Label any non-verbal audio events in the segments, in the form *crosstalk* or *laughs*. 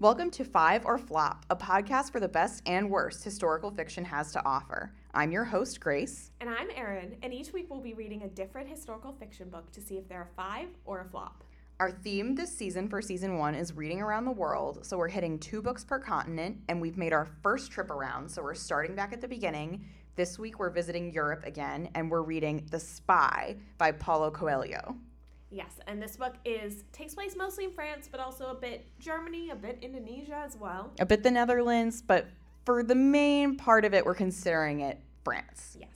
Welcome to Five or Flop, a podcast for the best and worst historical fiction has to offer. I'm your host, Grace. And I'm Erin, and each week we'll be reading a different historical fiction book to see if they're a five or a flop. Our theme this season for season one is reading around the world, so we're hitting two books per continent, and we've made our first trip around, so we're starting back at the beginning. This week we're visiting Europe again, and we're reading The Spy by Paulo Coelho. Yes, and this book is takes place mostly in France, but also a bit Germany, a bit Indonesia as well. A bit the Netherlands, but for the main part of it, we're considering it France. Yes.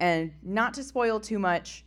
And not to spoil too much,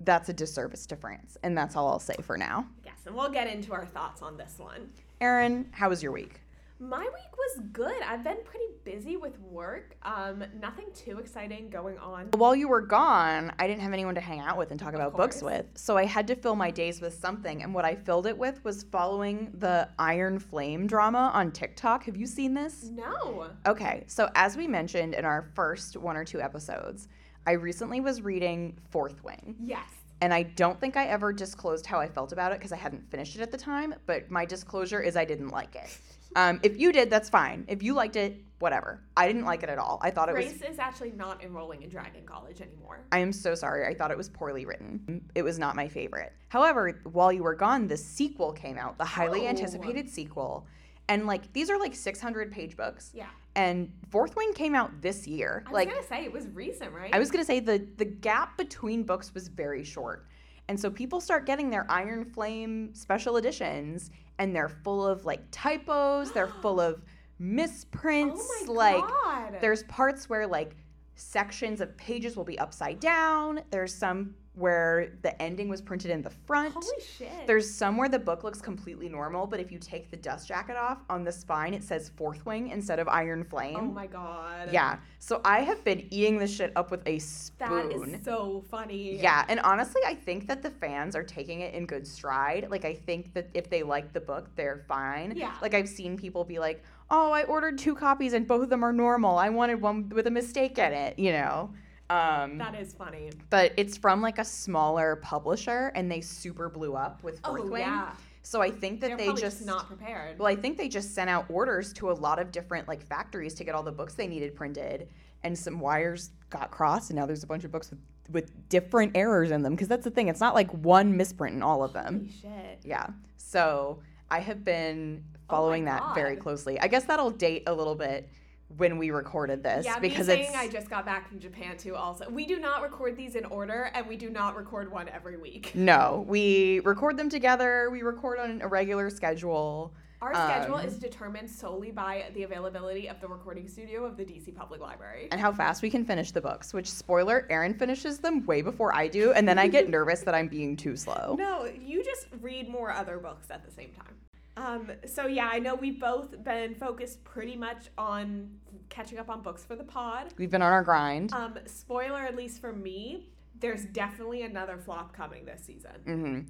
that's a disservice to France. And that's all I'll say for now. Yes, and we'll get into our thoughts on this one. Erin, how was your week? My week was good. I've been pretty busy with work. Um, nothing too exciting going on. While you were gone, I didn't have anyone to hang out with and talk Of about books with. So I had to fill my days with something. And what I filled it with was following the Iron Flame drama on TikTok. Have you seen this? No. Okay, so as we mentioned in our first one or two episodes, I recently was reading Fourth Wing. Yes. And I don't think I ever disclosed how I felt about it because I hadn't finished it at the time. But my disclosure is I didn't like it. Um, if you did, that's fine. If you liked it, whatever. I didn't like it at all. I thought it was. Grace is actually not enrolling in Dragon College anymore. I am so sorry. I thought it was poorly written. It was not my favorite. However, while you were gone, the sequel came out, the highly Oh. anticipated sequel. And like these are like 600 page books. Yeah. And Fourth Wing came out this year. I was like gonna say it was recent, right? I was gonna say the the gap between books was very short, and so people start getting their Iron Flame special editions, and they're full of like typos. they're *gasps* full of misprints. Oh like god. there's parts where like sections of pages will be upside down. There's some where the ending was printed in the front. Holy shit. There's some where the book looks completely normal, but if you take the dust jacket off on the spine, it says Fourth Wing instead of Iron Flame. Oh my god. Yeah. So I have been eating this shit up with a That spoon. is so funny. yeah, and honestly, I think that the fans are taking it in good stride. Like, I think that if they like the book, they're fine. Yeah. Like, I've seen people be like, oh, I ordered two copies and both of them are normal. I wanted one with a mistake in it, you know? Um, That is funny. but it's from like a smaller publisher and they super blew up with Fourth Oh Wing. yeah. So I think that They're they probably just not prepared. well, I think they just sent out orders to a lot of different like factories to get all the books they needed printed, and some wires got crossed, and now there's a bunch of books with with different errors in them because that's the thing. It's not like one misprint in all of them. Holy shit. Yeah. So I have been Oh following that very closely. I guess that'll date a little bit when we recorded this Yeah, because me saying I just got back from Japan too. Also, we do not record these in order, and we do not record one every week. no, we record them together. We record on a regular schedule. Our schedule Um, is determined solely by the availability of the recording studio of the DC Public Library. and how fast we can finish the books. Which spoiler, Erin finishes them way before I do, and then I get *laughs* nervous that I'm being too slow. No, you just read more other books at the same time. Um, so yeah, I know we've both been focused pretty much on catching up on books for the pod. We've been on our grind. Um, spoiler, at least for me, there's definitely another flop coming this season. hmm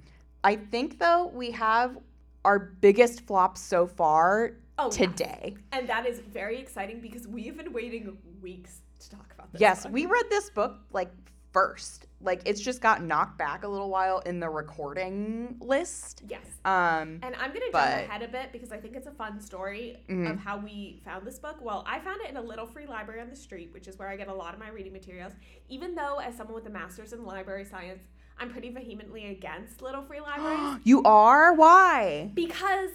I think though we have our biggest flop so far Oh, yes. today. And that is very exciting because we've been waiting weeks to talk about this. Yes, book. we read this book like first. Like it's just got knocked back a little while in the recording list. Yes. Um, And I'm going to jump ahead a bit because I think it's a fun story Mhm. of how we found this book. Well, I found it in a little free library on the street, which is where I get a lot of my reading materials. Even though, as someone with a master's in library science, I'm pretty vehemently against little free *gasps* libraries you are why? because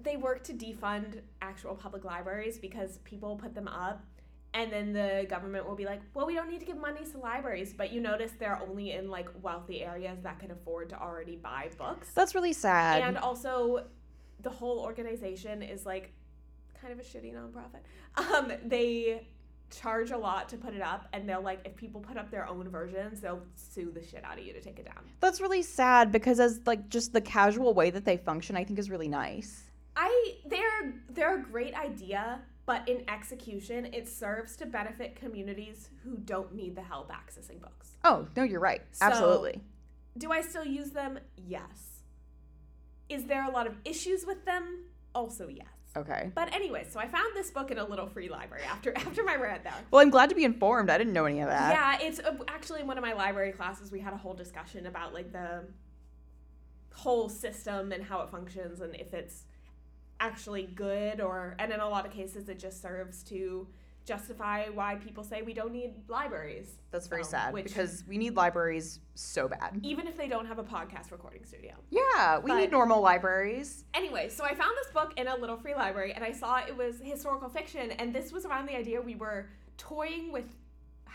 they work to defund actual public libraries because people put them up. And then the government will be like, well, we don't need to give money to libraries. But you notice they're only in like wealthy areas that can afford to already buy books. That's really sad. and also the whole organization is like kind of a shitty nonprofit um they charge a lot to put it up and they'll like if people put up their own versions they'll sue the shit out of you to take it down That's really sad because as like just the casual way that they function, I think is really nice. i they're they're a great idea but in execution it serves to benefit communities who don't need the help accessing books Oh no, you're right. So- Absolutely. do i still use them yes is there a lot of issues with them also yes Okay. But anyway, so I found this book in a little free library after *laughs* after my rant there. Well, I'm glad to be informed. I didn't know any of that. Yeah, it's uh, actually in one of my library classes. We had a whole discussion about like the whole system and how it functions and if it's actually good or and in a lot of cases it just serves to justify why people say we don't need libraries. That's very Um, sad because we need libraries so bad. Even if they don't have a podcast recording studio. Yeah, we But- need normal libraries. Anyway, so I found this book in a little free library and I saw it was historical fiction and this was around the idea we were toying with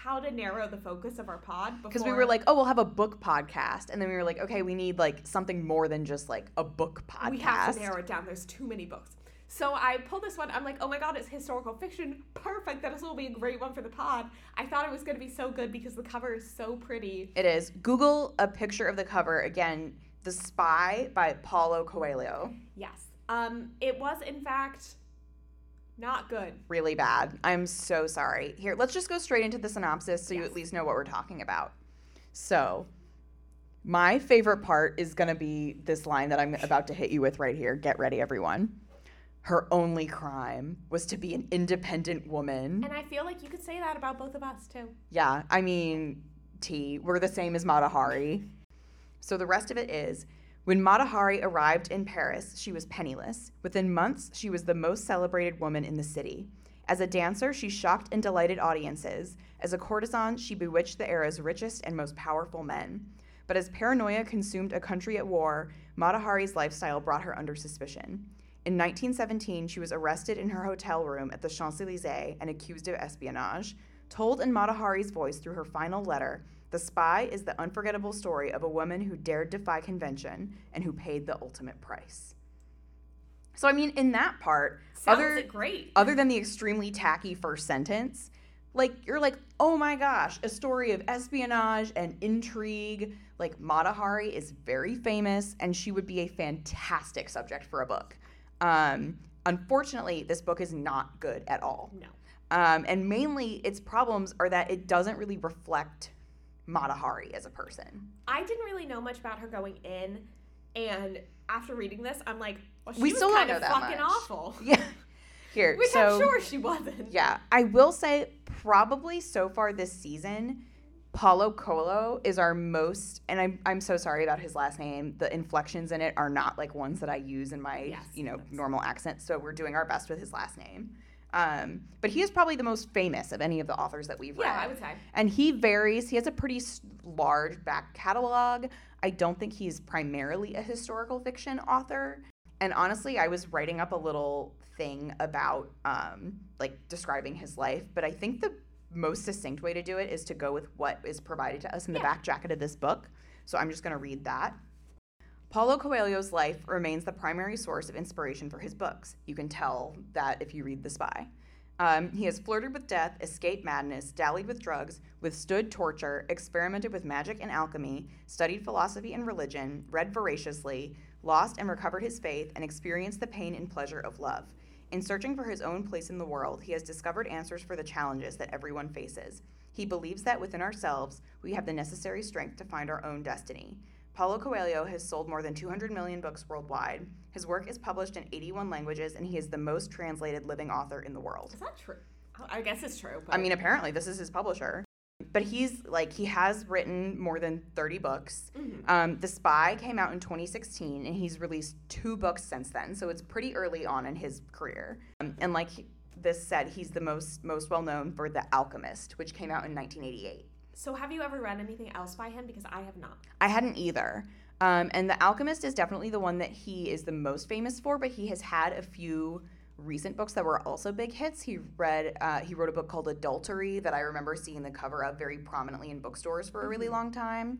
how to narrow the focus of our pod Because we were like, oh, we'll have a book podcast. And then we were like, okay, we need like something more than just like a book podcast. we have to narrow it down. There's too many books. So I pulled this one. I'm like, oh my god, it's historical fiction. Perfect. This will be a great one for the pod. I thought it was going to be so good because the cover is so pretty. It is. Google a picture of the cover. Again, The Spy by Paulo Coelho. Yes. Um, it was in fact not good. Really bad. I'm so sorry. Here, let's just go straight into the synopsis so you at least know what we're talking about. So, my favorite part is going to be this line that I'm about to hit you with right here. Get ready, everyone. Her only crime was to be an independent woman. And I feel like you could say that about both of us too. Yeah, I mean, T, we're the same as Matahari. So the rest of it is when Matahari arrived in Paris, she was penniless. Within months, she was the most celebrated woman in the city. As a dancer, she shocked and delighted audiences. As a courtesan, she bewitched the era's richest and most powerful men. But as paranoia consumed a country at war, Matahari's lifestyle brought her under suspicion. In 1917, she was arrested in her hotel room at the Champs Elysees and accused of espionage. Told in Matahari's voice through her final letter, The Spy is the unforgettable story of a woman who dared defy convention and who paid the ultimate price. So, I mean, in that part, Sounds other, great. other than the extremely tacky first sentence, like you're like, oh my gosh, a story of espionage and intrigue. Like Matahari is very famous, and she would be a fantastic subject for a book. Um, unfortunately, this book is not good at all. No. Um, and mainly, its problems are that it doesn't really reflect Matahari as a person. I didn't really know much about her going in, and after reading this, I'm like, well, she We was still don't kind know of that fucking much. awful. *laughs* Yeah. Here, Which so I'm sure she wasn't. Yeah, I will say probably so far this season, Paulo Coelho is our most, and I'm I'm so sorry about his last name. The inflections in it are not like ones that I use in my Yes, you know normal accent. So we're doing our best with his last name. Um, but he is probably the most famous of any of the authors that we've read. Yeah. I would say. And he varies. He has a pretty large back catalog. I don't think he's primarily a historical fiction author. And honestly, I was writing up a little thing about um, like describing his life, but I think the most succinct way to do it is to go with what is provided to us in the back jacket of this book. So I'm just going to read that. Paulo Coelho's life remains the primary source of inspiration for his books. You can tell that if you read The Spy. Um, he has flirted with death, escaped madness, dallied with drugs, withstood torture, experimented with magic and alchemy, studied philosophy and religion, read voraciously, lost and recovered his faith, and experienced the pain and pleasure of love. In searching for his own place in the world, he has discovered answers for the challenges that everyone faces. He believes that within ourselves, we have the necessary strength to find our own destiny. Paulo Coelho has sold more than 200 million books worldwide. His work is published in 81 languages, and he is the most translated living author in the world. Is that true? I guess it's true. But I mean, apparently, this is his publisher. But he's like, he has written more than 30 books. Mhm. Um, the Spy came out in 2016, and he's released two books since then. So it's pretty early on in his career. Um, and like this said, he's the most most well known for The Alchemist, which came out in 1988. So have you ever read anything else by him? Because I have not. I hadn't either. Um, and The Alchemist is definitely the one that he is the most famous for, but he has had a few recent books that were also big hits. He read, uh, he wrote a book called Adultery that I remember seeing the cover of very prominently in bookstores for a really Mhm. long time.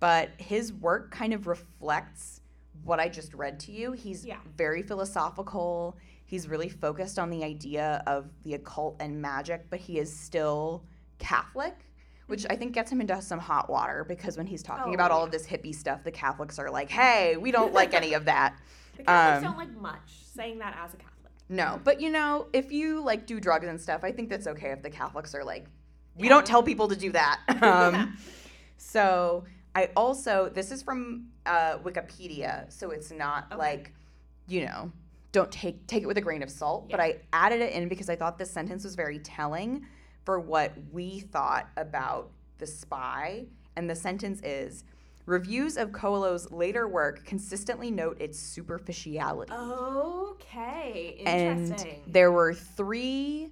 But his work kind of reflects what I just read to you. He's Yeah. very philosophical. He's really focused on the idea of the occult and magic, but he is still Catholic, which I think gets him into some hot water because when he's talking Oh, about all of this hippie stuff, the Catholics are like, hey, we don't like any of that. *laughs* The Catholics Um, don't like much. Saying that as a Catholic. No, but you know, if you like do drugs and stuff, I think that's okay if the Catholics are like, we Yeah. don't tell people to do that. *laughs* Um, so I also, this is from uh, Wikipedia, so it's not Okay. like, you know, don't take take it with a grain of salt. But I added it in because I thought this sentence was very telling for what we thought about the spy. And the sentence is. Reviews of Coelho's later work consistently note its superficiality. Okay, interesting. and there were three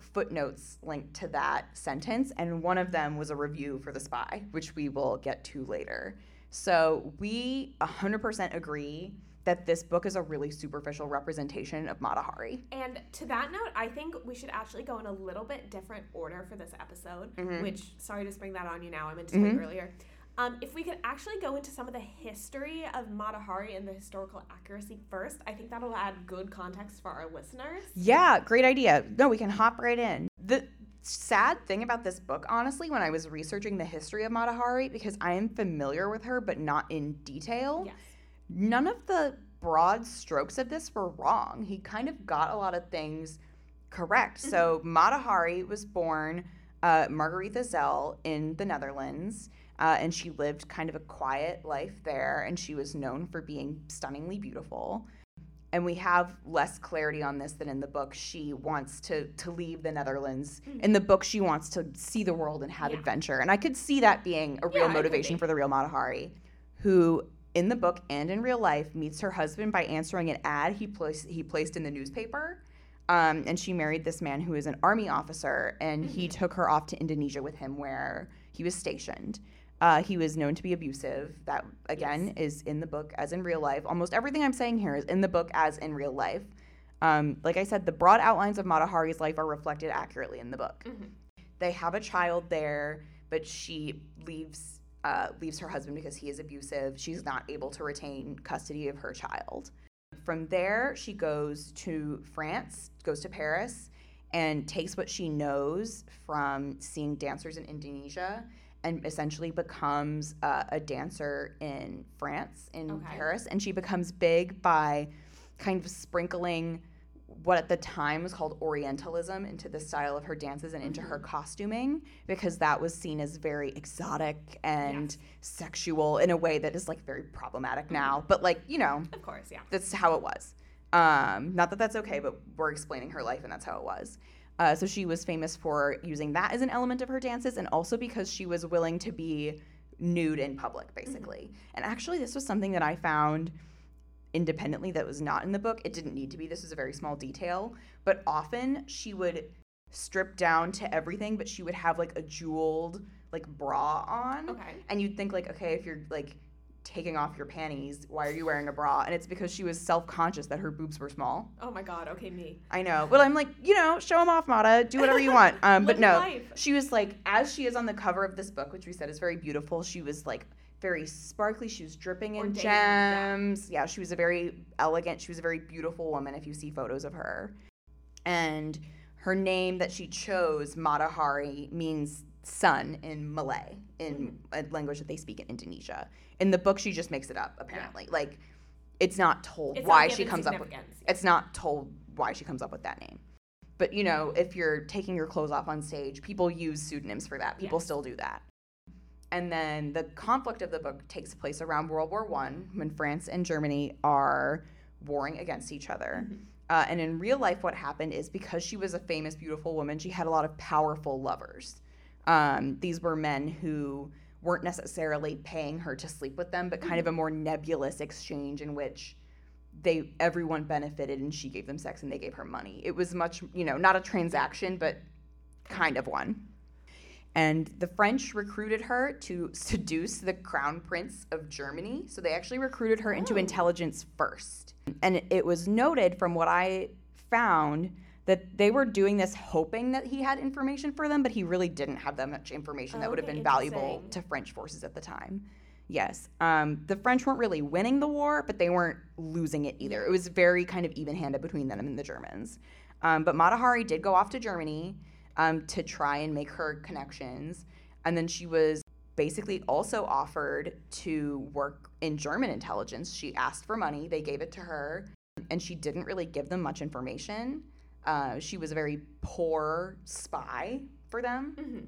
footnotes linked to that sentence, and one of them was a review for The Spy, which we will get to later. So we 100% agree that this book is a really superficial representation of Mata Hari. and to that note, I think we should actually go in a little bit different order for this episode. Mhm. Which, sorry to spring that on you now. I meant to tell you earlier. Um, if we could actually go into some of the history of Mata Hari and the historical accuracy first, I think that'll add good context for our listeners. Yeah, great idea. No, we can hop right in. The sad thing about this book, honestly, when I was researching the history of Mata Hari, because I am familiar with her, but not in detail, Yes. None of the broad strokes of this were wrong. He kind of got a lot of things correct. So Mata Hari was born uh, Margaretha Zelle in the Netherlands. Uh, and she lived kind of a quiet life there, and she was known for being stunningly beautiful. And we have less clarity on this than in the book. She wants to to leave the Netherlands. In the book, she wants to see the world and have Yeah. adventure. And I could see that being a real could motivation for the real Mata Hari, who in the book and in real life meets her husband by answering an ad he placed he placed in the newspaper. Um, and she married this man who is an army officer, and he took her off to Indonesia with him, where he was stationed. Uh, he was known to be abusive. That again is in the book as in real life. Almost everything I'm saying here is in the book as in real life. Um, like I said, the broad outlines of Mata Hari's life are reflected accurately in the book. Mhm. They have a child there, but she leaves uh, leaves her husband because he is abusive. She's not able to retain custody of her child. From there, she goes to France, goes to Paris, and takes what she knows from seeing dancers in Indonesia and essentially becomes uh, a dancer in France, in Okay. Paris. And she becomes big by kind of sprinkling what at the time was called Orientalism into the style of her dances and into her costuming because that was seen as very exotic and Yes. sexual in a way that is like very problematic now. But like, you know, Of course, yeah. that's how it was. Um, not that that's okay, but we're explaining her life and that's how it was. Uh, so she was famous for using that as an element of her dances and also because she was willing to be nude in public, basically. And actually, this was something that I found independently that was not in the book. It didn't need to be. This is a very small detail. But often she would strip down to everything, but she would have like a jeweled like bra on. Okay. And you'd think like, okay, if you're like taking off your panties, why are you wearing a bra? And it's because she was self-conscious that her boobs were small. Oh my god, okay, me. I know, Well, I'm like, you know, show them off, Mata. Do whatever you want. *laughs* Um, but no, life. she was like, as she is on the cover of this book, which we said is very beautiful. She was like very sparkly. She was dripping in Ordained, yeah. gems. Yeah. she was a very elegant. She was a very beautiful woman. If you see photos of her, and her name that she chose, Mata Hari, means sun in Malay, in hmm. a language that they speak in Indonesia. In the book, she just makes it up. Apparently, like it's not told It's why not she comes up with it's not told why she comes up with that name. But you know, if you're taking your clothes off on stage, people use pseudonyms for that. People Yes. still do that. And then the conflict of the book takes place around World War One, when France and Germany are warring against each other. Uh, and in real life, what happened is because she was a famous, beautiful woman, she had a lot of powerful lovers. Um, these were men who weren't necessarily paying her to sleep with them, but kind of a more nebulous exchange in which they everyone benefited and she gave them sex and they gave her money. It was much, you know, not a transaction, but kind of one. And the French recruited her to *laughs* seduce the crown prince of Germany. So they actually recruited her into Oh. intelligence first. And it was noted from what I found that they were doing this hoping that he had information for them, but he really didn't have that much information that would have Okay, been valuable to French forces at the time. Yes. Um, the French weren't really winning the war, but they weren't losing it either. It was very kind of even handed between them and the Germans. Um, but Mata Hari did go off to Germany um, to try and make her connections. And then she was basically also offered to work in German intelligence. She asked for money, they gave it to her, and she didn't really give them much information. Uh, she was a very poor spy for them Mhm.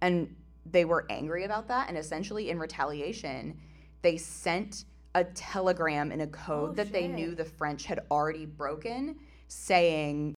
and they were angry about that and essentially in retaliation they sent a telegram in a code Oh, that they knew the french had already broken saying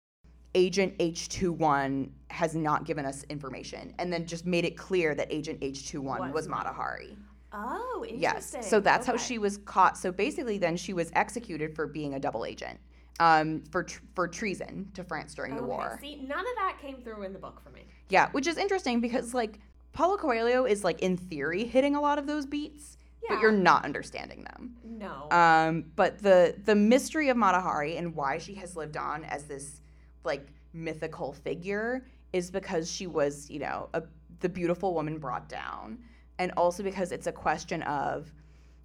agent h21 has not given us information and then just made it clear that agent h21 was, Was mata hari Oh, Yes. So that's how she was caught. So basically, then she was executed for being a double agent, um, for tr- for treason to France during the war. See, none of that came through in the book for me. Yeah, which is interesting because like Paulo Coelho is like in theory hitting a lot of those beats, Yeah. but you're not understanding them. No. Um, but the the mystery of Matahari and why she has lived on as this like mythical figure is because she was, you know, a, the beautiful woman brought down, and also because it's a question of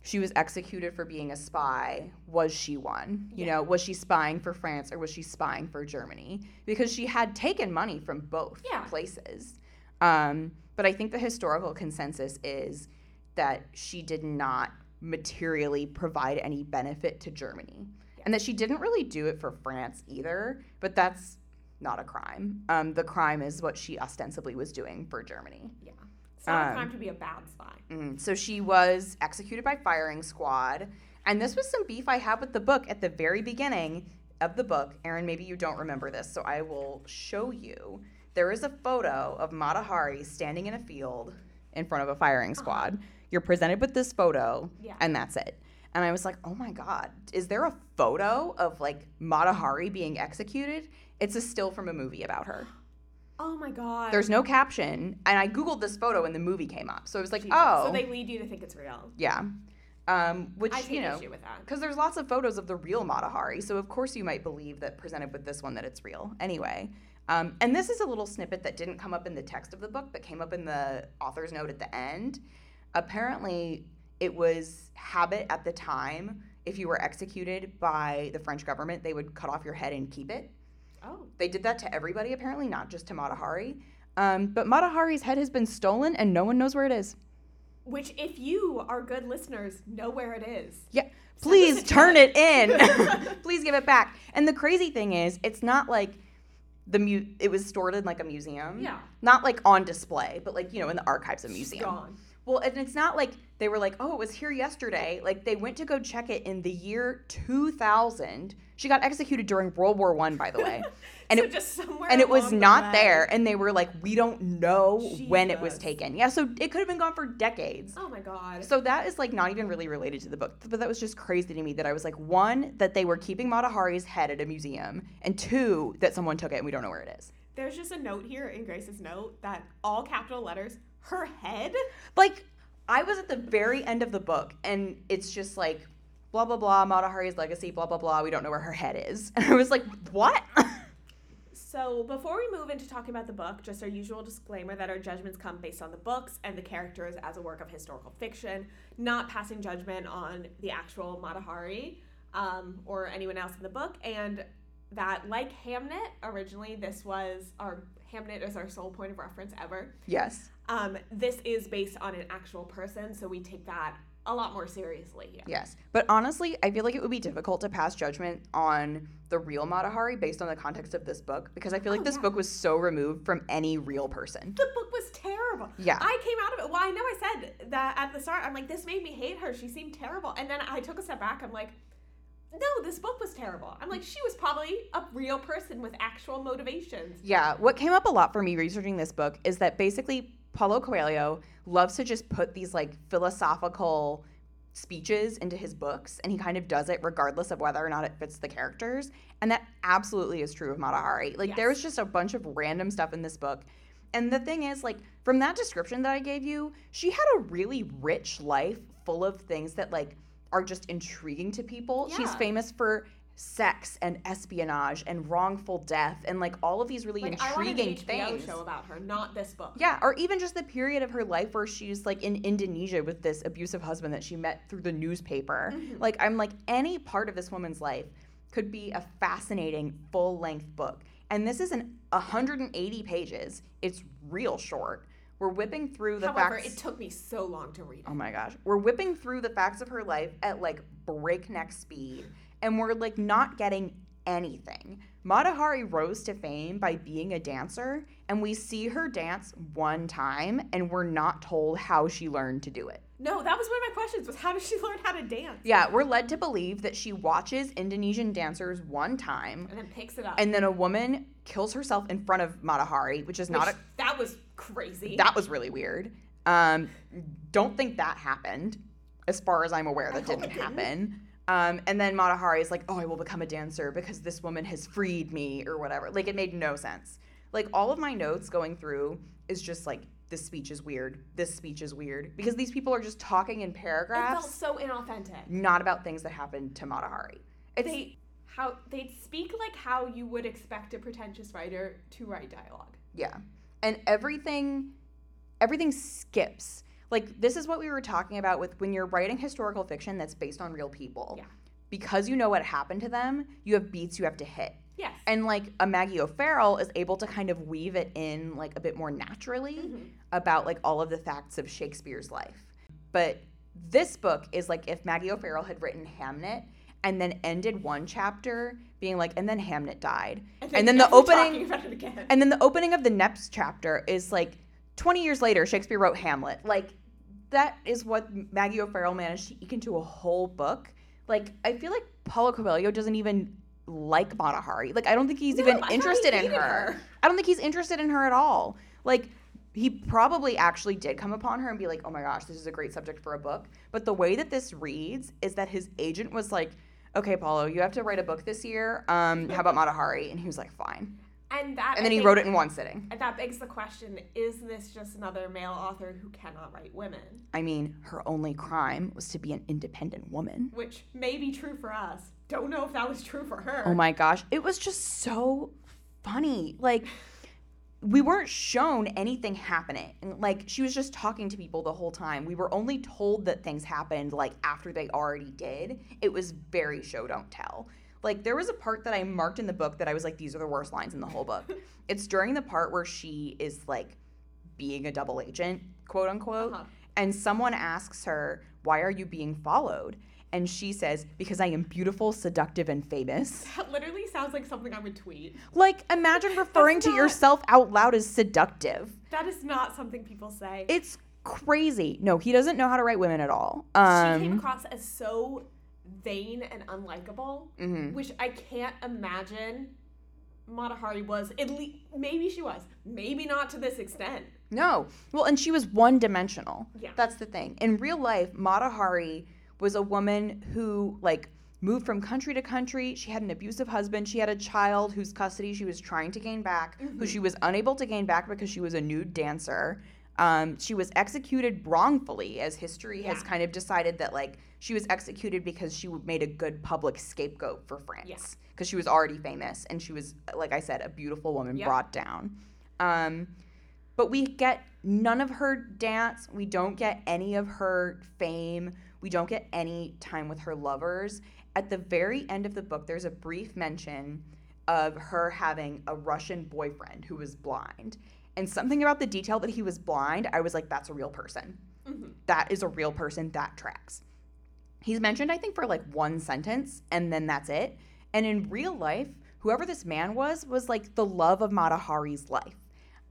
she was executed for being a spy. Was she one? You Yeah. know, was she spying for France or was she spying for Germany? Because she had taken money from both Yeah. places. Um, but I think the historical consensus is that she did not materially provide any benefit to Germany. And that she didn't really do it for France either, but that's not a crime. Um, the crime is what she ostensibly was doing for Germany. yeah. It's not a um, crime to be a bad spy. Mm, so she was executed by firing squad. And this was some beef I had with the book at the very beginning of the book. Erin, maybe you don't remember this, so I will show you. There is a photo of Mata Hari standing in a field in front of a firing squad. You're presented with this photo, Yeah. and that's it. And I was like, oh my God, is there a photo of like Mata Hari being executed? It's a still from a movie about her. Oh my god. There's no caption. And I Googled this photo and the movie came up. So I was like, Jesus. oh. So they lead you to think it's real. Yeah. Um, which, I take you know, issue with that. because there's lots of photos of the real Matahari, so of course you might believe that presented with this one that it's real. Anyway, um, and this is a little snippet that didn't come up in the text of the book, but came up in the author's note at the end. Apparently, it was habit at the time. If you were executed by the French government, they would cut off your head and keep it. Oh. They did that to everybody, apparently, not just to Matahari. Um, but Matahari's head has been stolen, and no one knows where it is. Which, if you are good listeners, know where it is. Yeah. Please turn it in. *laughs* *laughs* Please give it back. And the crazy thing is, it's not like the mu- it was stored in like a museum. Yeah. Not like on display, but like, you know, in the archives of It's museum. Gone. Well, and it's not like they were like, "Oh, it was here yesterday." Like they went to go check it in the year 2000. She got executed during World War 1, by the way. *laughs* And so it just somewhere and it was the not there and they were like, "We don't know when it was taken." Yeah, so it could have been gone for decades. Oh my god. So that is like not even really related to the book, but that was just crazy to me that I was like, one, that they were keeping Matahari's head at a museum, and two, that someone took it and we don't know where it is. There's just a note here in Grace's note that all capital letters, her head. Like, I was at the very end of the book, and it's just like, blah blah blah, Matahari's legacy, blah blah blah. We don't know where her head is. And *laughs* I was like, what? So, before we move into talking about the book, just our usual disclaimer that our judgments come based on the books and the characters as a work of historical fiction, not passing judgment on the actual Matahari um, or anyone else in the book. And that, like Hamnet, originally this was our Hamnet is our sole point of reference ever. yes. Um, this is based on an actual person, so we take that a lot more seriously here. Yes. But honestly, I feel like it would be difficult to pass judgment on the real Matahari based on the context of this book because I feel like Oh, this yeah. book was so removed from any real person. The book was terrible. Yeah. I came out of it. Well, I know I said that at the start. I'm like, this made me hate her. She seemed terrible. And then I took a step back. I'm like, no, this book was terrible. I'm like, she was probably a real person with actual motivations. Yeah, what came up a lot for me researching this book is that basically Paulo Coelho loves to just put these like philosophical speeches into his books, and he kind of does it regardless of whether or not it fits the characters. And that absolutely is true of Matahari. Like, Yes. there was just a bunch of random stuff in this book. And the thing is, like, from that description that I gave you, she had a really rich life full of things that, like, are just intriguing to people. She's famous for sex and espionage and wrongful death and like all of these really Like, intriguing things. show about her, not this book. Yeah, or even just the period of her life where she's like in Indonesia with this abusive husband that she met through the newspaper. Mm-hmm. Like, I'm like, any part of this woman's life could be a fascinating full length book. And this is an 180 pages. It's real short. We're whipping through the However, facts. it took me so long to read oh it. Oh my gosh. We're whipping through the facts of her life at like breakneck speed, and we're like not getting anything. Matahari rose to fame by being a dancer, and we see her dance one time, and we're not told how she learned to do it. No, that was one of my questions was how did she *laughs* learn how to dance? Yeah, we're led to believe that she watches Indonesian dancers one time, And then picks it up. and then a woman kills herself in front of Matahari, which is not a that was crazy. that was really weird. Um, don't think that happened, as far as I'm aware. That didn't, didn't. happen. Um, and then Matahari is like, "Oh, I will become a dancer because this woman has freed me," or whatever. Like it made no sense. Like all of my notes going through is just like this speech is weird. This speech is weird because these people are just talking in paragraphs. It felt so inauthentic. not about things that happened to Matahari. It's They how they speak like how you would expect a pretentious writer to write dialogue. Yeah. And everything everything skips. Like this is what we were talking about with when you're writing historical fiction that's based on real people. Yeah. Because you know what happened to them, you have beats you have to hit. Yes. And like a Maggie O'Farrell is able to kind of weave it in like a bit more naturally Mhm. about like all of the facts of Shakespeare's life. But this book is like if Maggie O'Farrell had written Hamnet and then ended one chapter being like, and then Hamnet died. And then the never talking opening about it again. and then the opening of the next chapter is like 20 years later, Shakespeare wrote Hamlet. Like, that is what Maggie O'Farrell managed to eke into a whole book. Like, I feel like Paulo Coelho doesn't even like Matahari. Like, I don't think he's No, even I interested in her. her. I don't think he's interested in her at all. Like, he probably actually did come upon her and be like, oh my gosh, this is a great subject for a book. But the way that this reads is that his agent was like, okay, Paulo, you have to write a book this year. Um, how about Matahari? And he was like, fine. and that And I then he wrote it in one sitting. And that begs the question: Is this just another male author who cannot write women? I mean, her only crime was to be an independent woman. Which may be true for us. Don't know if that was true for her. Oh my gosh, it was just so funny. Like, we weren't shown anything happening. Like, she was just talking to people the whole time. We were only told that things happened, like, after they already did. It was very show don't tell. Like, there was a part that I marked in the book that I was like, these are the worst lines in the whole book. *laughs* it's during the part where she is, like, being a double agent, quote unquote. Uh-huh. And someone asks her, Why are you being followed? And she says, Because I am beautiful, seductive, and famous. *laughs* That literally sounds like something I would tweet. Like, imagine referring to not- yourself out loud as seductive. That is not something people say. It's crazy. No, he doesn't know how to write women at all. she came Um, across as so vain and unlikable, mhm. which I can't imagine Matahari was. At least, maybe she was. Maybe not to this extent. No. Well, and she was one dimensional. Yeah. That's the thing. In real life, Matahari was a woman who, like, moved from country to country. She had an abusive husband. She had a child whose custody she was trying to gain back, who she was unable to gain back because she was a nude dancer. Um, she was executed wrongfully, as history has kind of decided that, like, she was executed because she made a good public scapegoat for France. Yeah. Because she was already famous and she was, like I said, a beautiful woman Yeah. brought down. Um, but we get none of her dance. We don't get any of her fame. We don't get any time with her lovers. At the very end of the book, there's a brief mention of her having a Russian boyfriend who was blind. And something about the detail that he was blind, I was like, that's a real person. Mhm. That is a real person. That tracks. He's mentioned, I think, for like one sentence, and then that's it. And in real life, whoever this man was, was like the love of Matahari's life.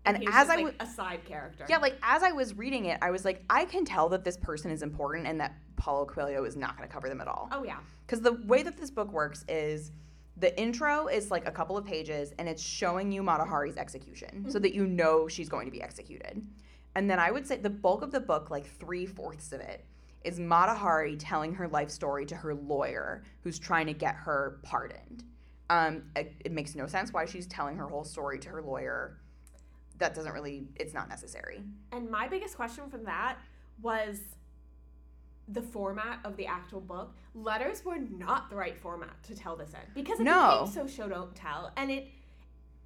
And He's as I like, was a side character. yeah, like as I was reading it, I was like, I can tell that this person is important and that Paulo Coelho is not going to cover them at all. Oh yeah. Because the way that this book works is the intro is like a couple of pages and it's showing you Matahari's execution so that you know she's going to be executed. And then I would say the bulk of the book, like three fourths of it, is Matahari telling her life story to her lawyer who's trying to get her pardoned. Um, it, it makes no sense why she's telling her whole story to her lawyer. That doesn't really, it's not necessary. And my biggest question from that was the format of the actual book. Letters were not the right format to tell this in because it No. became so show don't tell, and it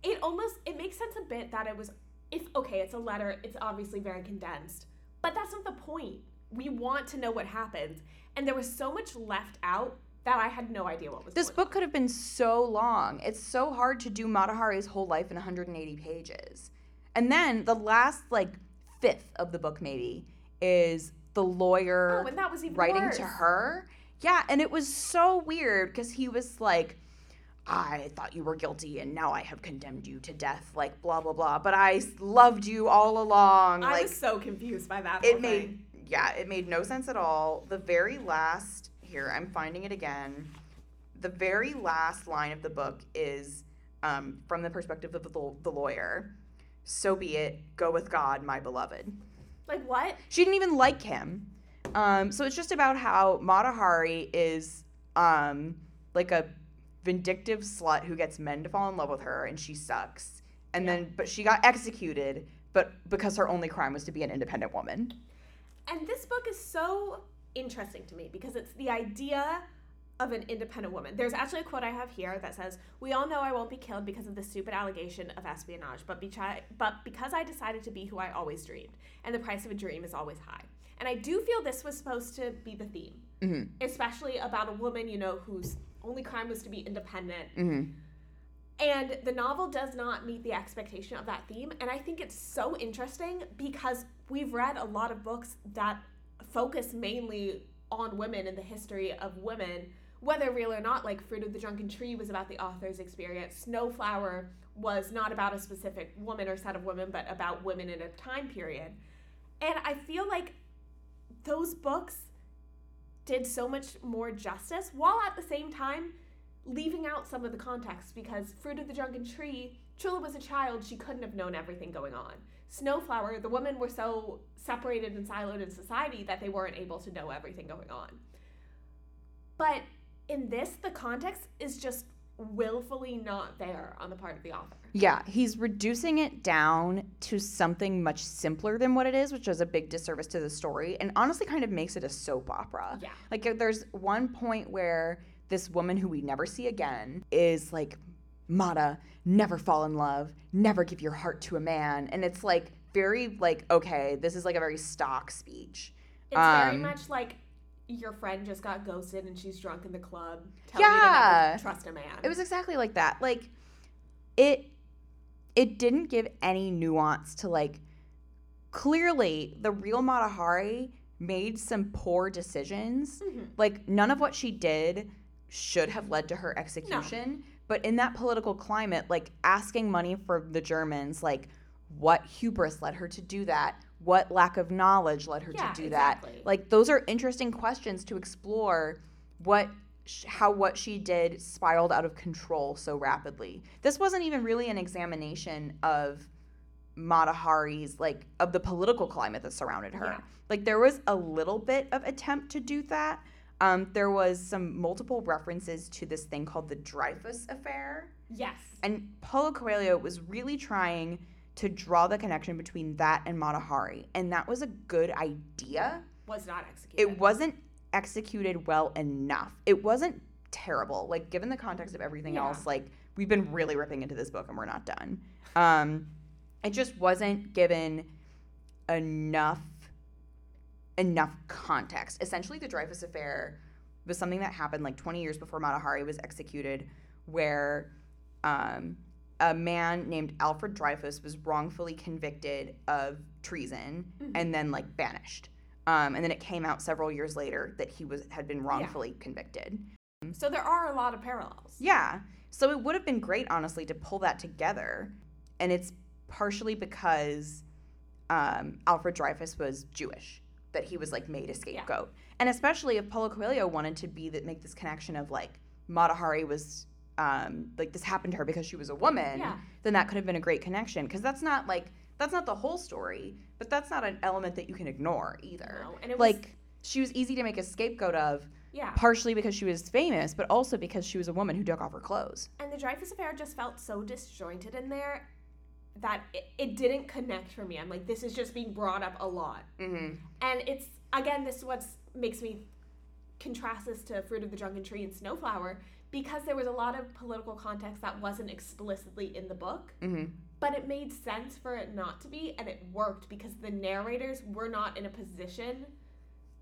it almost it makes sense a bit that it was if okay, it's a letter, it's obviously very condensed, but that's not the point. We want to know what happens, and there was so much left out that I had no idea what was. This book could have been so long. It's so hard to do Matahari's whole life in 180 pages. And then the last like fifth of the book maybe is the lawyer Oh, and that was even writing worse. to her. Yeah, and it was so weird because he was like, I thought you were guilty and now I have condemned you to death, like blah blah blah. But I loved you all along. I like was so confused by that. it made thing. yeah it made no sense at all the very last here i'm finding it again the very last line of the book is um, from the perspective of the, the lawyer so be it go with god my beloved Like what? She didn't even like him. Um, so it's just about how Mata Hari is um, like a vindictive slut who gets men to fall in love with her and she sucks. And Yeah. then, but she got executed, but because her only crime was to be an independent woman. And this book is so interesting to me because it's the idea of an independent woman. There's actually a quote I have here that says, "We all know I won't be killed because of the stupid allegation of espionage, but betri- but because I decided to be who I always dreamed, and the price of a dream is always high." And I do feel this was supposed to be the theme, hmm especially about a woman, you know, whose only crime was to be independent. hmm And the novel does not meet the expectation of that theme. And I think it's so interesting because we've read a lot of books that focus mainly on women and the history of women, whether real or not. Like Fruit of the Drunken Tree was about the author's experience, Snowflower was not about a specific woman or set of women, but about women in a time period. And I feel like those books did so much more justice while at the same time leaving out some of the context because Fruit of the Drunken Tree, Trilla was a child, she couldn't have known everything going on. Snowflower, the women were so separated and siloed in society that they weren't able to know everything going on. But in this, the context is just willfully not there on the part of the author. Yeah, he's reducing it down to something much simpler than what it is, which is a big disservice to the story, and honestly kind of makes it a soap opera. Yeah. Like there's one point where this woman who we never see again is like, Mata, never fall in love, never give your heart to a man. And it's like very like, okay, this is like a very stock speech. It's very Um, much like your friend just got ghosted and she's drunk in the club telling you to Yeah. trust a man. It was exactly like that. Like it it didn't give any nuance to like clearly the real Matahari made some poor decisions. Mhm. Like none of what she did should have led to her execution. But in that political climate, like asking money for the Germans, like what hubris led her to do that? What lack of knowledge led her Yeah, to do that? Like those are interesting questions to explore what sh- how what she did spiraled out of control so rapidly. This wasn't even really an examination of Matahari's like of the political climate that surrounded her. Yeah. Like there was a little bit of attempt to do that. Um, there was some multiple references to this thing called the Dreyfus affair. Yes. And Paulo Coelho was really trying to draw the connection between that and Matahari. And that was a good idea. Was not executed. It wasn't executed well enough. It wasn't terrible. Like, given the context of everything Yeah. else, like, we've been really ripping into this book and we're not done. Um, it just wasn't given enough enough context. Essentially, the Dreyfus affair was something that happened like 20 years before Matahari was executed, where um, a man named Alfred Dreyfus was wrongfully convicted of treason Mhm. and then like banished. Um, and then it came out several years later that he was had been wrongfully convicted. So there are a lot of parallels. Yeah. So it would have been great, honestly, to pull that together. And it's partially because um, Alfred Dreyfus was Jewish, that he was like made a scapegoat. And especially if Paulo Coelho wanted to be that make this connection of like Matahari was um, like this happened to her because she was a woman, Yeah. then that could have been a great connection. Because that's not like that's not the whole story, but that's not an element that you can ignore either. No, and it was- like she was easy to make a scapegoat of Yeah. partially because she was famous, but also because she was a woman who took off her clothes. And the Dreyfus affair just felt so disjointed in there that it, it didn't connect for me. I'm like, this is just being brought up a lot. Mm-hmm. And it's, again, this is what makes me contrast this to Fruit of the Drunken Tree and Snowflower because there was a lot of political context that wasn't explicitly in the book. Mm-hmm. But it made sense for it not to be, and it worked because the narrators were not in a position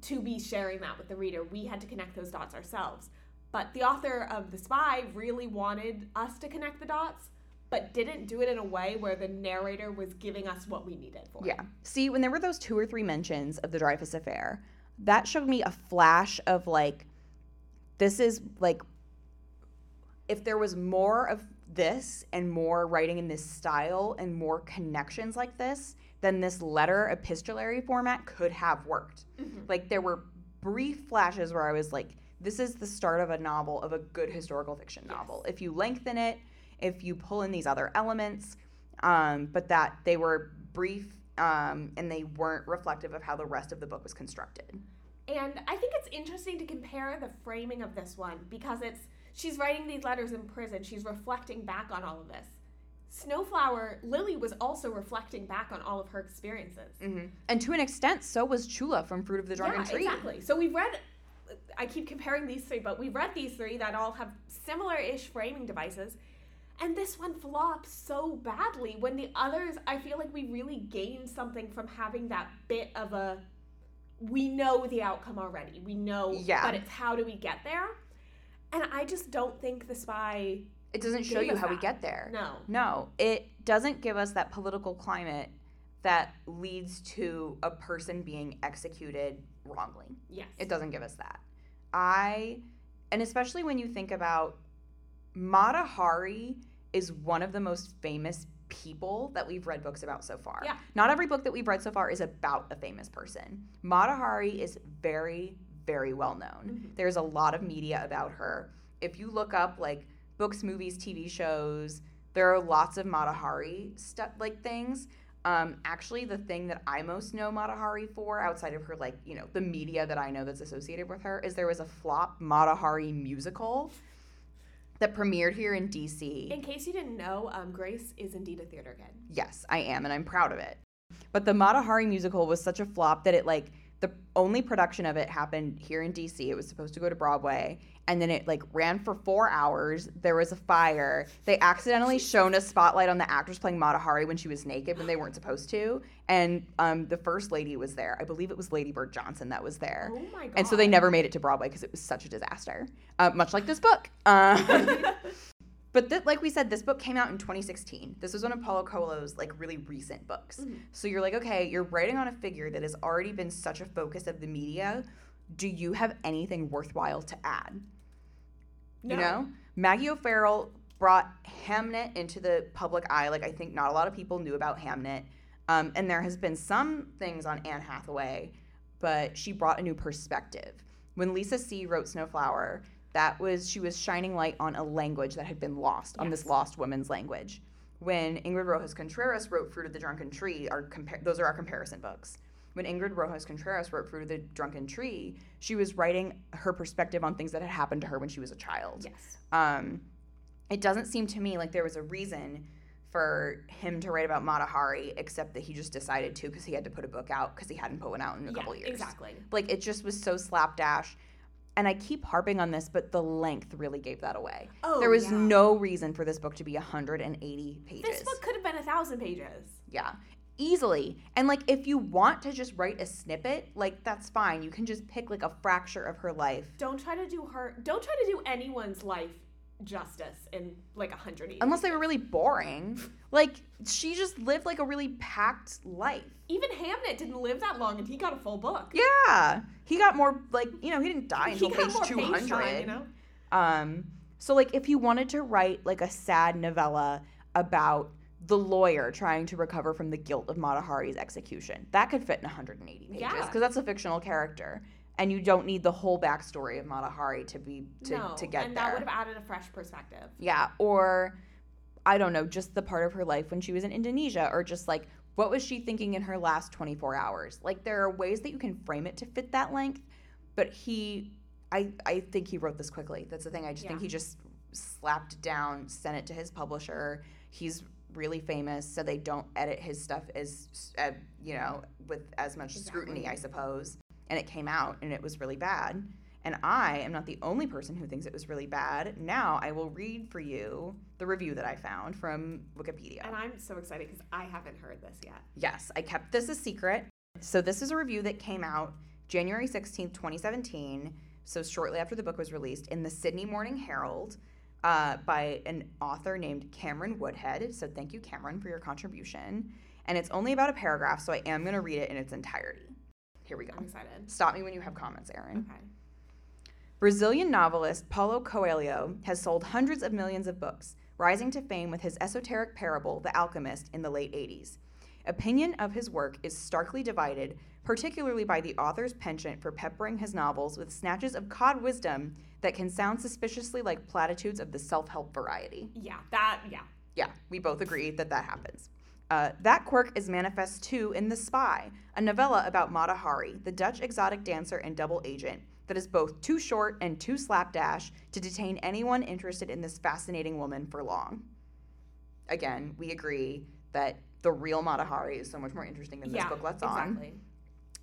to be sharing that with the reader. We had to connect those dots ourselves. But the author of The Spy really wanted us to connect the dots, but didn't do it in a way where the narrator was giving us what we needed for. Yeah. See, when there were those two or three mentions of the Dreyfus affair, that showed me a flash of like, this is like, if there was more of this and more writing in this style and more connections like this, then this letter epistolary format could have worked. Mhm. Like, there were brief flashes where I was like, this is the start of a novel, of a good historical fiction Yes. novel. If you lengthen it, if you pull in these other elements, um, but that they were brief um, and they weren't reflective of how the rest of the book was constructed. And I think it's interesting to compare the framing of this one because it's she's writing these letters in prison. She's reflecting back on all of this. Snowflower, Lily was also reflecting back on all of her experiences. Mm-hmm. And to an extent, so was Chula from Fruit of the Drunken yeah, Tree. exactly. So we've read, I keep comparing these three, but we've read these three that all have similar ish framing devices. And this one flops so badly when the others, I feel like we really gained something from having that bit of a, we know the outcome already. We know, Yeah. but it's how do we get there? And I just don't think the spy, It doesn't show you how we get there. no. No, it doesn't give us that political climate that leads to a person being executed wrongly. Yes. It doesn't give us that. I, and especially when you think about Mata Hari is one of the most famous people that we've read books about so far. Yeah. Not every book that we've read so far is about a famous person. Mata Hari is very, very well known. Mhm. There's a lot of media about her. If you look up like books, movies, TV shows, there are lots of Mata Hari stuff like things. Um, actually, the thing that I most know Mata Hari for, outside of her, like, you know, the media that I know that's associated with her, is there was a flop Mata Hari musical that premiered here in DC. In case you didn't know, um, Grace is indeed a theater kid. Yes, I am, and I'm proud of it. But the Mata Hari musical was such a flop that it, like, the only production of it happened here in DC. It was supposed to go to Broadway, and then it like ran for four hours. There was a fire. They accidentally shone a spotlight on the actress playing Mata Hari when she was naked when they weren't supposed to, and um, the first lady was there. I believe it was Lady Bird Johnson that was there. Oh my god. And so they never made it to Broadway because it was such a disaster, uh, much like this book. Um, *laughs* but th- like we said, this book came out in 2016. This was one of Paulo Coelho's like really recent books. Mhm. So you're like, okay, you're writing on a figure that has already been such a focus of the media. Do you have anything worthwhile to add? No. You know, Maggie O'Farrell brought Hamnet into the public eye. Like I think not a lot of people knew about Hamnet, um, and there has been some things on Anne Hathaway, but she brought a new perspective. When Lisa See wrote Snowflower, that was she was shining light on a language that had been lost, on this lost woman's language. When Ingrid Rojas Contreras wrote Fruit of the Drunken Tree, our compar- those are our comparison books. When Ingrid Rojas Contreras wrote Fruit of the Drunken Tree, she was writing her perspective on things that had happened to her when she was a child Yes. um, it doesn't seem to me like there was a reason for him to write about Mata Hari, except that he just decided to because he had to put a book out because he hadn't put one out in a Yeah, couple years. exactly. Like it just was so slapdash. And I keep harping on this, but the length really gave that away. Oh, there was yeah. no reason for this book to be 180 pages. This book could have been a thousand pages. Yeah. Easily. And like if you want to just write a snippet, like that's fine. You can just pick like a fracture of her life. Don't try to do her. Don't try to do anyone's life justice in like a hundred years. Unless they were really boring. *laughs* Like she just lived like a really packed life. Even Hamnet didn't live that long, and he got a full book. Yeah. He got more like, you know, he didn't die he until page more 200. you know. Um so like if you wanted to write like a sad novella about the lawyer trying to recover from the guilt of Mata Hari's execution, that could fit in 180 pages Yeah. because that's a fictional character. And you don't need the whole backstory of Mata Hari to be to, no, to get and there. that would have added a fresh perspective. Yeah, or I don't know, just the part of her life when she was in Indonesia, or just like what was she thinking in her last 24 hours? Like there are ways that you can frame it to fit that length, but he, I, I think he wrote this quickly. That's the thing. I just think he just slapped it down, sent it to his publisher. He's really famous, so they don't edit his stuff as, uh, you know, with as much scrutiny, I suppose. And it came out, and it was really bad. And I am not the only person who thinks it was really bad. Now I will read for you the review that I found from Wikipedia. And I'm so excited because I haven't heard this yet. Yes, I kept this a secret. So this is a review that came out January 16th, 2017, so shortly after the book was released in the Sydney Morning Herald uh, by an author named Cameron Woodhead. So thank you, Cameron, for your contribution. And it's only about a paragraph, so I am going to read it in its entirety. Here we go. I'm excited. Stop me when you have comments, Erin. Okay. Brazilian novelist Paulo Coelho has sold hundreds of millions of books, rising to fame with his esoteric parable, The Alchemist, in the late 80s. Opinion of his work is starkly divided, particularly by the author's penchant for peppering his novels with snatches of cod wisdom that can sound suspiciously like platitudes of the self help variety. Yeah, that, yeah. Yeah, we both agree that that happens. Uh, that quirk is manifest too in The Spy, a novella about Mata Hari, the Dutch exotic dancer and double agent, that is both too short and too slapdash to detain anyone interested in this fascinating woman for long. Again, we agree that the real Mata Hari is so much more interesting than this book lets on. exactly.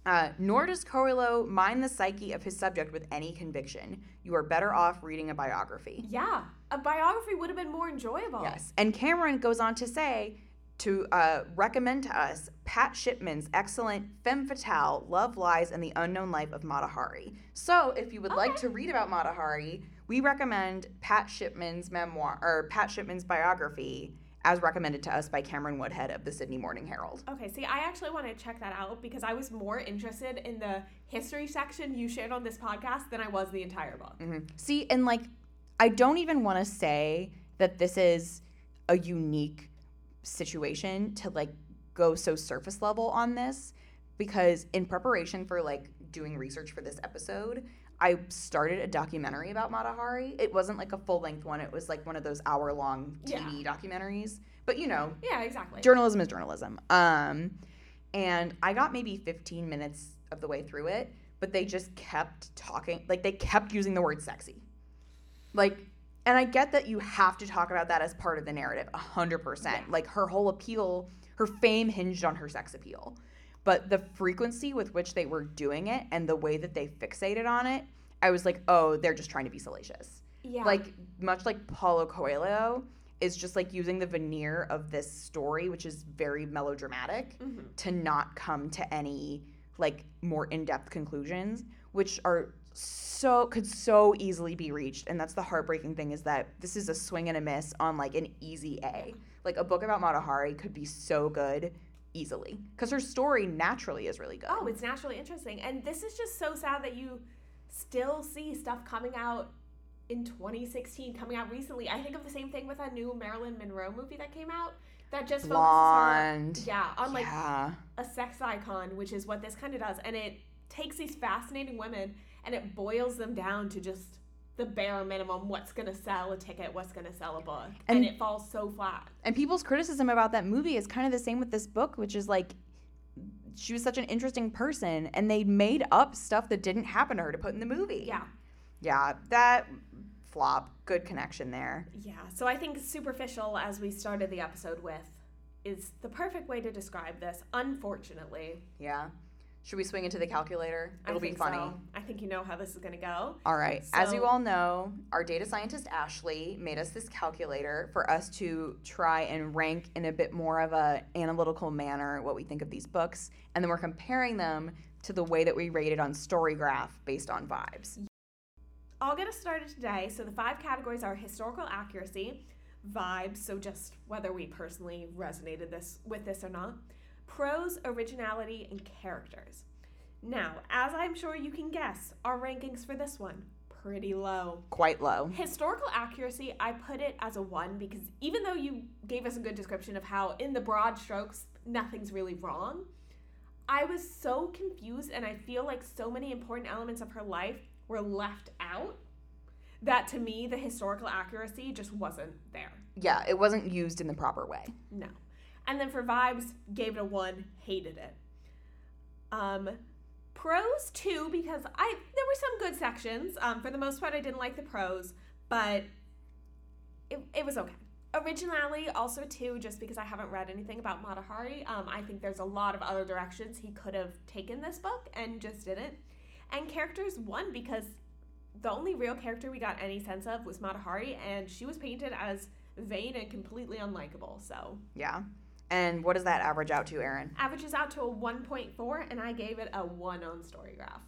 Uh, nor does Coelho mind the psyche of his subject with any conviction. You are better off reading a biography. Yeah, a biography would have been more enjoyable. Yes. And Cameron goes on to say to uh, recommend to us Pat Shipman's excellent Femme Fatale, Love Lies, and the Unknown Life of Mata Hari. So if you would like to read about Mata Hari, we recommend Pat Shipman's memoir or Pat Shipman's biography as recommended to us by Cameron Woodhead of the Sydney Morning Herald. Okay, see, I actually want to check that out because I was more interested in the history section you shared on this podcast than I was the entire book. Mhm. See, and like, I don't even want to say that this is a unique situation to like go so surface level on this because in preparation for like doing research for this episode, I started a documentary about Mata Hari. It wasn't like a full length one, it was like one of those hour long TV documentaries. But you know, Yeah, exactly. journalism is journalism. Um, and I got maybe 15 minutes of the way through it, but they just kept talking, like they kept using the word sexy. Like, and I get that you have to talk about that as part of the narrative, 100%. Yeah. Like her whole appeal, her fame hinged on her sex appeal. But the frequency with which they were doing it and the way that they fixated on it, I was like, oh, they're just trying to be salacious yeah. like much like Paulo Coelho is just like using the veneer of this story which is very melodramatic Mhm. to not come to any like more in-depth conclusions which are so could so easily be reached and that's the heartbreaking thing is that this is a swing and a miss on like an easy A like a book about Mata Hari could be so good easily because her story naturally is really good Oh, it's naturally interesting. And this is just so sad that you still see stuff coming out in 2016, coming out recently. I think of the same thing with a new Marilyn Monroe movie that came out that just focuses her, yeah, on like yeah a sex icon, which is what this kind of does. And it takes these fascinating women and it boils them down to just the bare minimum what's going to sell a ticket, what's going to sell a book. And, And- it falls so flat. And people's criticism about that movie is kind of the same with this book, which is like she was such an interesting person and they made up stuff that didn't happen to her to put in the movie. Yeah. Yeah, that flop. Good connection there. Yeah. So I think superficial, as we started the episode with, is the perfect way to describe this, unfortunately. Yeah. Should we swing into the calculator? It'll be funny. so. I think you know how this is going to go. All right. As you all know, our data scientist Ashley made us this calculator for us to try and rank in a bit more of a analytical manner what we think of these books, and then we're comparing them to the way that we rated on Storygraph based on vibes. I'll get us started today. So the five categories are historical accuracy, vibes, so just whether we personally resonated this with this or not, prose, originality, and characters. Now, as I'm sure you can guess, our rankings for this one pretty low. Quite low. Historical accuracy, I put it as a one because even though you gave us a good description of how, in the broad strokes, nothing's really wrong, I was so confused and I feel like so many important elements of her life were left out that to me, the historical accuracy just wasn't there. Yeah, it wasn't used in the proper way. No. And then for vibes, gave it a one, hated it. Um, prose two because I there were some good sections. Um, for the most part, I didn't like the prose, but it, it was okay. Originality also two, just because I haven't read anything about Mata Hari. Um, I think there's a lot of other directions he could have taken this book and just didn't. And characters one because the only real character we got any sense of was Mata Hari, and she was painted as vain and completely unlikable. So Yeah. And what does that average out to, Erin? averages out to a 1.4, and I gave it a 1 on Storygraph.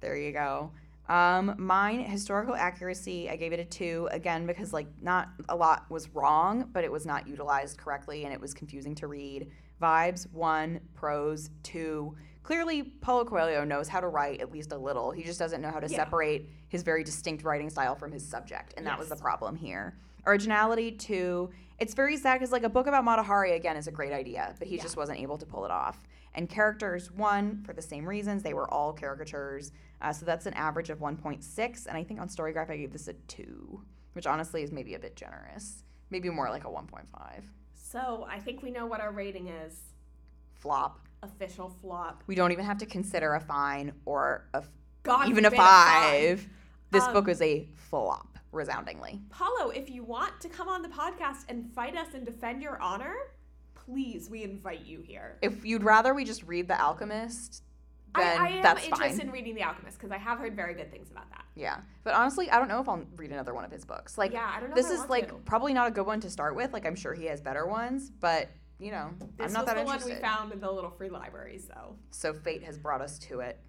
There you go. Um, mine historical accuracy, I gave it a two again because like not a lot was wrong, but it was not utilized correctly and it was confusing to read. Vibes one, prose two. Clearly, Paulo Coelho knows how to write at least a little. He just doesn't know how to Yeah. separate his very distinct writing style from his subject, and that was the problem here. Originality two. It's very sad because like a book about Mata Hari again is a great idea, but he Yeah. just wasn't able to pull it off. And characters one for the same reasons they were all caricatures. Uh, so that's an average of 1.6. And I think on Storygraph, I gave this a 2, which honestly is maybe a bit generous. Maybe more like a 1.5. So I think we know what our rating is. Flop. Official flop. We don't even have to consider a fine or a f- God even a forbid fine. five. This Um, book is a flop, resoundingly. Paulo, if you want to come on the podcast and fight us and defend your honor, please, we invite you here. If you'd rather we just read The Alchemist, then I, I am that's interested fine. in reading The Alchemist because I have heard very good things about that. Yeah, but honestly, I don't know if I'll read another one of his books. Like, yeah, I don't know. this is like to. probably not a good one to start with. Like, I'm sure he has better ones, but you know, This I'm not was that the interested. one we found in the little free library. So, So fate has brought us to it.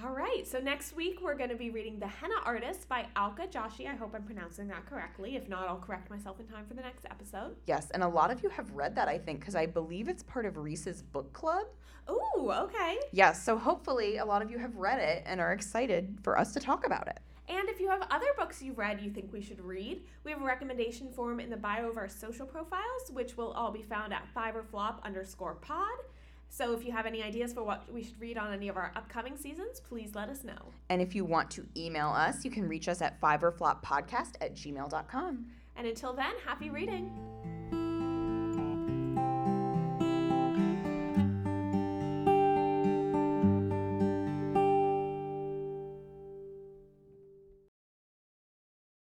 All right. So next week we're going to be reading The Henna Artist by Alka Joshi. I hope I'm pronouncing that correctly. If not, I'll correct myself in time for the next episode. Yes, and a lot of you have read that, I think, because I believe it's part of Reese's book club. Ooh, okay. Yes, so hopefully a lot of you have read it and are excited for us to talk about it. And if you have other books you've read you think we should read, we have a recommendation form in the bio of our social profiles, which will all be found at fiveorflop underscore pod. So if you have any ideas for what we should read on any of our upcoming seasons, please let us know. And if you want to email us, you can reach us at fiveorfloppodcast at gmail.com. And until then, happy reading!